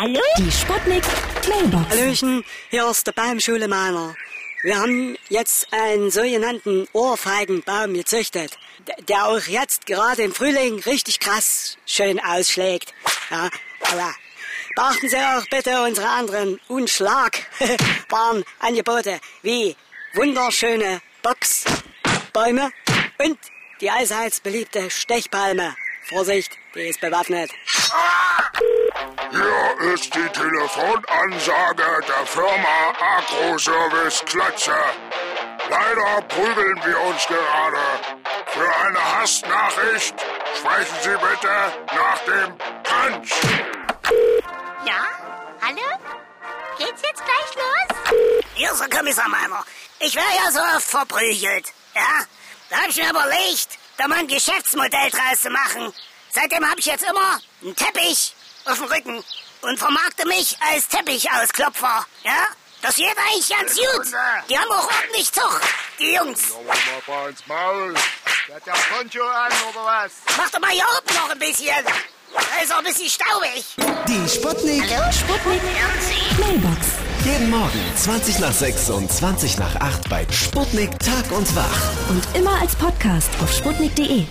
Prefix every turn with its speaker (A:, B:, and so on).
A: Hallo? Die Sputnik Mailbox.
B: Hallöchen, hier ist der Baumschule meiner. Wir haben jetzt einen sogenannten Ohrfeigenbaum gezüchtet, der auch jetzt gerade im Frühling richtig krass schön ausschlägt. Ja, aber beachten Sie auch bitte unsere anderen unschlagbaren Angebote wie wunderschöne Boxbäume und die allseits beliebte Stechpalme. Vorsicht, die ist bewaffnet.
C: Hier ist die Telefonansage der Firma Agroservice Klötze. Leider prügeln wir uns gerade. Für eine Hassnachricht sprechen Sie bitte nach dem Punch.
D: Ja? Hallo? Geht's jetzt gleich los?
B: Hier ist der Kommissar Meiner. Ich wäre ja so oft verprügelt. Ja? Da hab ich mir überlegt, da mal ein Geschäftsmodell draus zu machen. Seitdem habe ich jetzt immer einen Teppich auf dem Rücken und vermarkte mich als Teppichausklopfer. Ja? Das geht eigentlich ganz gut. Die haben auch ordentlich Zucht, die Jungs.
C: Mal ins Maul.
E: Hat der Poncho an oder was?
B: Mach doch mal hier oben noch ein bisschen. Da ist auch ein bisschen staubig.
F: Die Sputnik.
A: Sputnik Mailbox.
F: Jeden Morgen 20 nach 6 und 20 nach 8 bei Sputnik Tag und Wach.
A: Und immer als Podcast auf sputnik.de.